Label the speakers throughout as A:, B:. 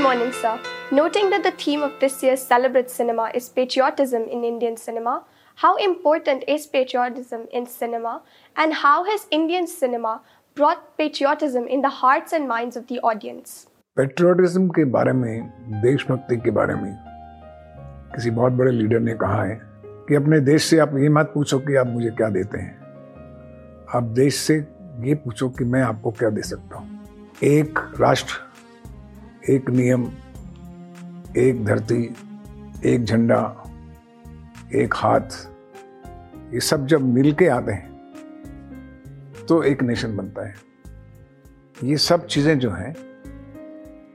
A: Good morning, sir. Noting that the theme of this year's Celebrate Cinema is patriotism in Indian cinema, how important is patriotism in cinema and how has Indian cinema brought patriotism in the hearts and minds of the audience?
B: Patriotism के बारे में देशभक्ति के बारे में किसी बहुत बड़े लीडर ने कहा है कि अपने देश से आप ये मत पूछो कि आप मुझे क्या देते हैं आप देश से ये पूछो कि मैं आपको क्या दे सकता हूँ एक राष्ट्र एक नियम, एक धरती, एक झंडा, एक हाथ, ये सब जब मिल के आते हैं तो एक नेशन बनता है। ये सब चीज़ें जो हैं,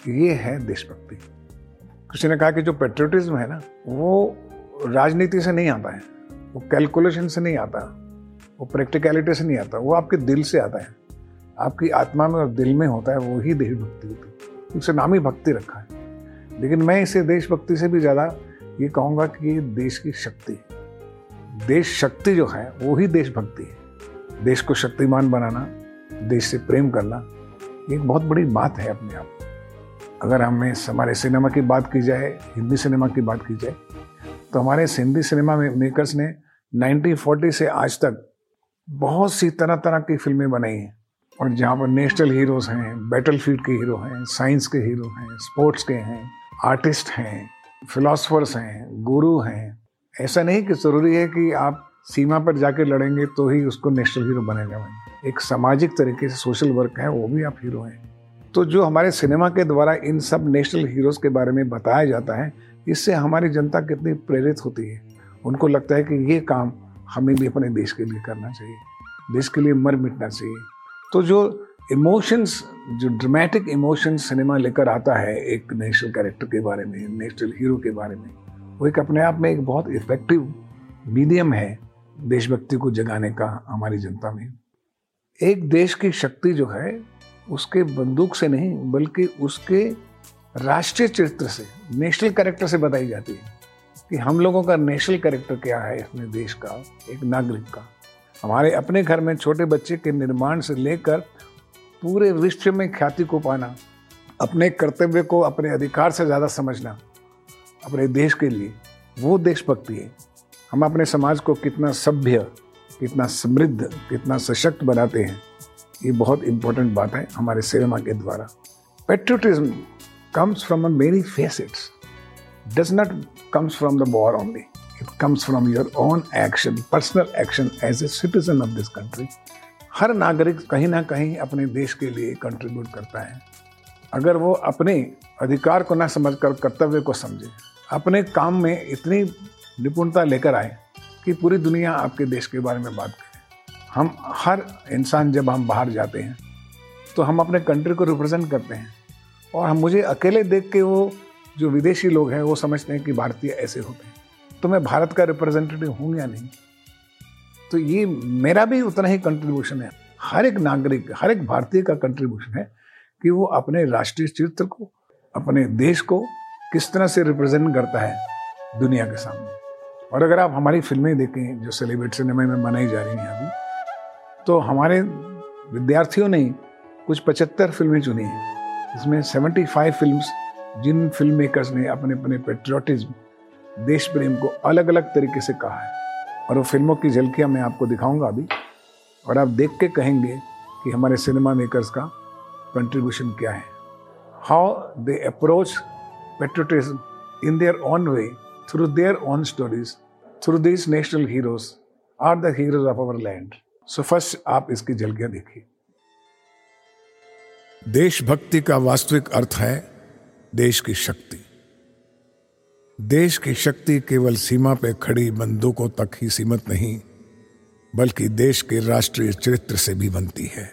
B: ये है देशभक्ति। किसी ने कहा कि जो पेट्रियोटिज्म है ना, वो राजनीति से नहीं आता है, वो कैलकुलेशन से नहीं आता, वो प्रैक्टिकलिटी से नहीं आता, वो आपके दिल से आता है। आपकी आत्मा में और दिल में होता है, वो ही देशभक्ति होती है। उसे नाम ही भक्ति रखा है। लेकिन मैं इसे देशभक्ति से भी ज़्यादा ये कहूँगा कि ये देश की शक्ति है। देश शक्ति जो है, वो ही देशभक्ति है। देश को शक्तिमान बनाना, देश से प्रेम करना, ये एक बहुत बड़ी बात है अपने आप। अगर हमें हमारे सिनेमा की बात की जाए, हिंदी सिनेमा की बात की जाए तो हमारे हिंदी सिनेमा में मेकर्स ने 1940 से आज तक बहुत सी तरह तरह की फ़िल्में बनाई हैं। और जहाँ पर नेशनल हीरोज हैं बैटल फ़ील्ड के हीरो हैं साइंस के हीरो हैं स्पोर्ट्स के हैं आर्टिस्ट हैं फिलोसफर्स हैं गुरु हैं, ऐसा नहीं कि ज़रूरी है कि आप सीमा पर जाके लड़ेंगे तो ही उसको नेशनल हीरो बनेगा। एक सामाजिक तरीके से सोशल वर्क है, वो भी आप हीरो हैं। तो जो हमारे सिनेमा के द्वारा इन सब नेशनल हीरोज़ के बारे में बताया जाता है, इससे हमारी जनता कितनी प्रेरित होती है। उनको लगता है कि ये काम हमें भी अपने देश के लिए करना चाहिए। देश के लिए मर मिटना चाहिए। तो जो इमोशंस जो ड्रामेटिक इमोशंस सिनेमा लेकर आता है, एक नेशनल कैरेक्टर के बारे में नेशनल हीरो के बारे में, वो एक अपने आप में एक बहुत इफ़ेक्टिव मीडियम है देशभक्ति को जगाने का हमारी जनता में। एक देश की शक्ति जो है, उसके बंदूक से नहीं, बल्कि उसके राष्ट्रीय चरित्र से नेशनल कैरेक्टर से बताई जाती है कि हम लोगों का नेशनल कैरेक्टर क्या है अपने देश का, एक नागरिक का। हमारे अपने घर में छोटे बच्चे के निर्माण से लेकर पूरे विश्व में ख्याति को पाना, अपने कर्तव्य को अपने अधिकार से ज़्यादा समझना, अपने देश के लिए, वो देशभक्ति है। हम अपने समाज को कितना सभ्य, कितना समृद्ध, कितना सशक्त बनाते हैं, ये बहुत इंपॉर्टेंट बात है हमारे सिनेमा के द्वारा। Patriotism comes from a many facets does not comes from the war only It comes from your own action, personal action as a citizen of this country. हर नागरिक कहीं ना कहीं अपने देश के लिए कंट्रीब्यूट करता है। अगर वो अपने अधिकार को ना समझकर कर्तव्य को समझे अपने काम में इतनी निपुणता लेकर आए कि पूरी दुनिया आपके देश के बारे में बात करे। हम हर इंसान जब हम बाहर जाते हैं तो हम अपने कंट्री को रिप्रेजेंट करते हैं और हम मुझे अकेले देख के वो जो विदेशी लोग हैं वो समझते हैं कि भारतीय ऐसे होते हैं। तो मैं भारत का रिप्रेजेंटेटिव हूँ या नहीं? तो ये मेरा भी उतना ही कंट्रीब्यूशन है। हर एक नागरिक, हर एक भारतीय का कंट्रीब्यूशन है कि वो अपने राष्ट्रीय चरित्र को, अपने देश को किस तरह से रिप्रेजेंट करता है दुनिया के सामने। और अगर आप हमारी फ़िल्में देखें, जो सेलिब्रेट सिनेमा में बनाई जा रही हैं अभी तो हमारे विद्यार्थियों ने कुछ पचहत्तर फ़िल्में चुनी हैं। इसमें सेवेंटी फाइव फ़िल्म जिन फ़िल्म मेकर्स ने अपने अपने पेट्रियोटिज्म देश प्रेम को अलग अलग तरीके से कहा है। और वो फ़िल्मों की झलकियाँ मैं आपको दिखाऊँगा अभी। और आप देख के कहेंगे कि हमारे सिनेमा मेकर्स का कंट्रीब्यूशन क्या है। How they approach patriotism in their own way through their own stories through this national heroes are the heroes of our land so first आप इसकी झलकियाँ देखिए। देशभक्ति का वास्तविक अर्थ है देश की शक्ति। देश की शक्ति केवल सीमा पे खड़ी बंदूकों तक ही सीमित नहीं, बल्कि देश के राष्ट्रीय चरित्र से भी बनती है।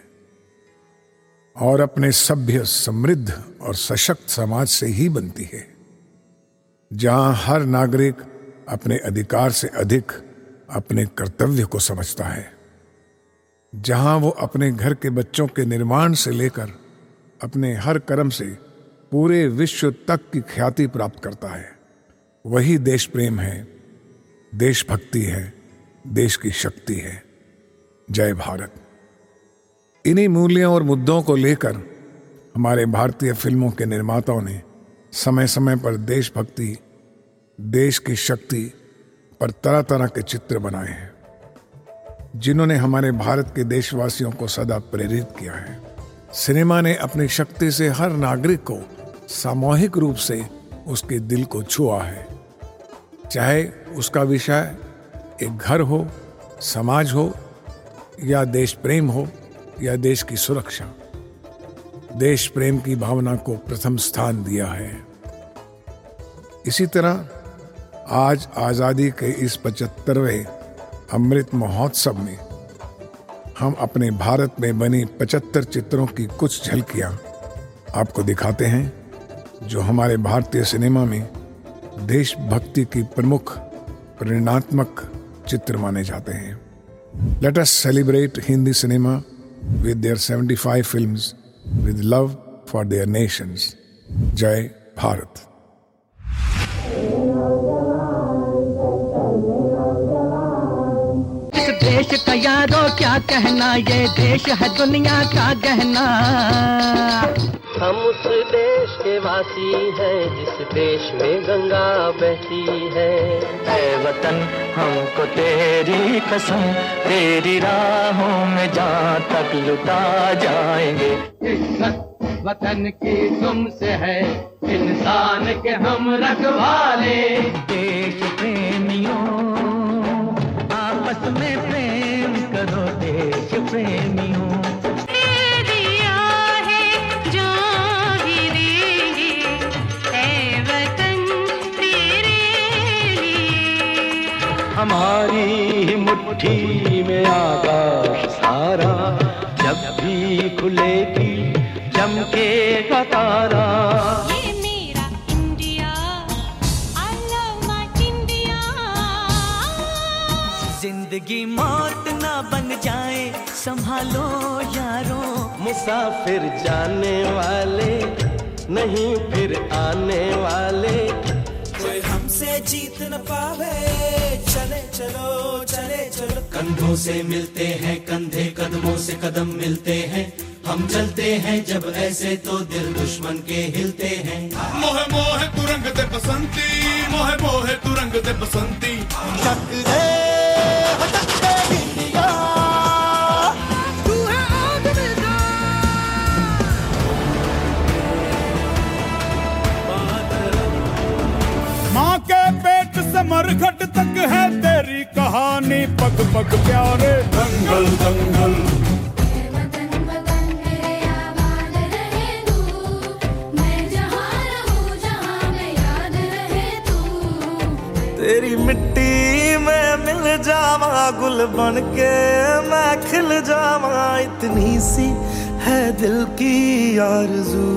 B: और अपने सभ्य, समृद्ध और सशक्त समाज से ही बनती है, जहाँ हर नागरिक अपने अधिकार से अधिक अपने कर्तव्य को समझता है, जहाँ वो अपने घर के बच्चों के निर्माण से लेकर अपने हर कर्म से पूरे विश्व तक की ख्याति प्राप्त करता है। वही देश प्रेम है देशभक्ति है, देश की शक्ति है। जय भारत। इन्हीं मूल्यों और मुद्दों को लेकर हमारे भारतीय फ़िल्मों के निर्माताओं ने समय समय पर देशभक्ति देश की शक्ति पर तरह तरह के चित्र बनाए हैं, जिन्होंने हमारे भारत के देशवासियों को सदा प्रेरित किया है। सिनेमा ने अपनी शक्ति से हर नागरिक को सामूहिक रूप से उसके दिल को छुआ है। चाहे उसका विषय एक घर हो, समाज हो, या देश प्रेम हो, या देश की सुरक्षा। देश प्रेम की भावना को प्रथम स्थान दिया है। इसी तरह आज आज़ादी के इस पचहत्तरवें अमृत महोत्सव में हम अपने भारत में बनी पचहत्तर चित्रों की कुछ झलकियाँ आपको दिखाते हैं, जो हमारे भारतीय सिनेमा में देशभक्ति की प्रमुख प्रेरणात्मक चित्र माने जाते हैं। Let us celebrate Hindi cinema with their 75 films with love for their nations जय भारत
C: देश का यारो क्या कहना ये देश है दुनिया का गहना।
D: हम उस देश वासी हैं जिस देश में गंगा बहती है।
C: ऐ वतन हमको तेरी कसम तेरी राहों में जहाँ तक लुटा जाएँगे।
E: इज़्ज़त वतन की तुमसे है इंसान के हम रखवाले।
C: देश प्रेमियों आपस में प्रेम करो देश प्रेमियों।
D: मुट्ठी में आकाश सारा जब भी खुलेगी चमकेगा तारा।
F: ये मेरा India I love my India
C: ज़िंदगी मौत ना बन जाए संभालो यारों।
D: मुसाफिर जाने वाले नहीं फिर आने वाले।
G: हमसे जीत न पावे। चले चलो चले चलो। कंधों से मिलते हैं कंधे कदमों से कदम मिलते हैं। हम चलते हैं जब ऐसे तो दिल दुश्मन के हिलते हैं।
H: मोह मोह तुरंग दे बसंती मोह मोह तुरंग दे बसंती। माँ पेट से मरघट तक है तेरी कहानी। पग पग प्यारे दंगल दंगल।
G: तेरी मिट्टी में मिल जावा गुल बन के, मैं खिल जावा इतनी सी है दिल की आरज़ू।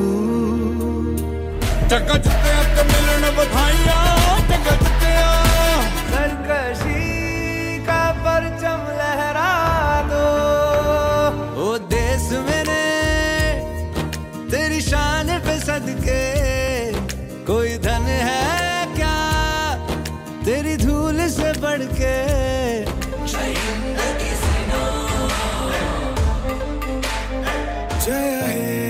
H: चक्का चुके
G: जय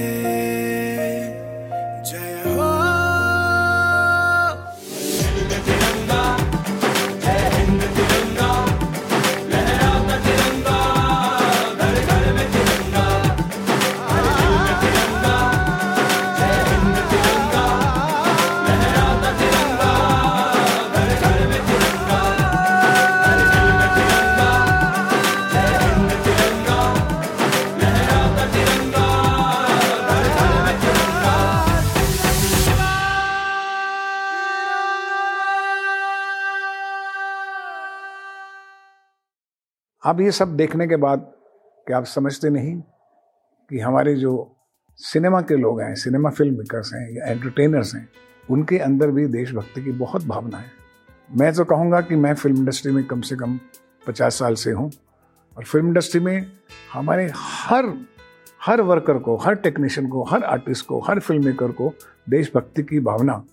B: अब ये सब देखने के बाद क्या आप समझते नहीं कि हमारे जो सिनेमा के लोग हैं, सिनेमा फ़िल्म मेकर्स हैं या एंटरटेनर्स हैं, उनके अंदर भी देशभक्ति की बहुत भावना है। मैं तो कहूँगा कि मैं फ़िल्म इंडस्ट्री में कम से कम पचास साल से हूँ और फ़िल्म इंडस्ट्री में हमारे हर हर वर्कर को, हर टेक्नीशियन को, हर आर्टिस्ट को, हर फ़िल्म मेकर को देशभक्ति की भावना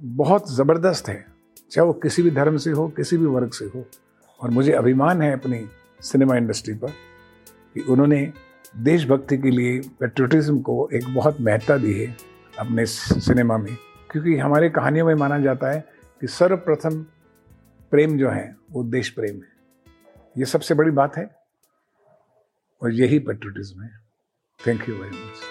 B: बहुत ज़बरदस्त है, चाहे वो किसी भी धर्म से हो, किसी भी वर्ग से हो। और मुझे अभिमान है अपनी सिनेमा इंडस्ट्री पर, कि उन्होंने देशभक्ति के लिए पेट्रोटिज्म को एक बहुत महत्ता दी है अपने सिनेमा में। क्योंकि हमारे कहानियों में माना जाता है कि सर्वप्रथम प्रेम जो है, वो देश प्रेम है। ये सबसे बड़ी बात है और यही पेट्रोटिज्म है। Thank you very much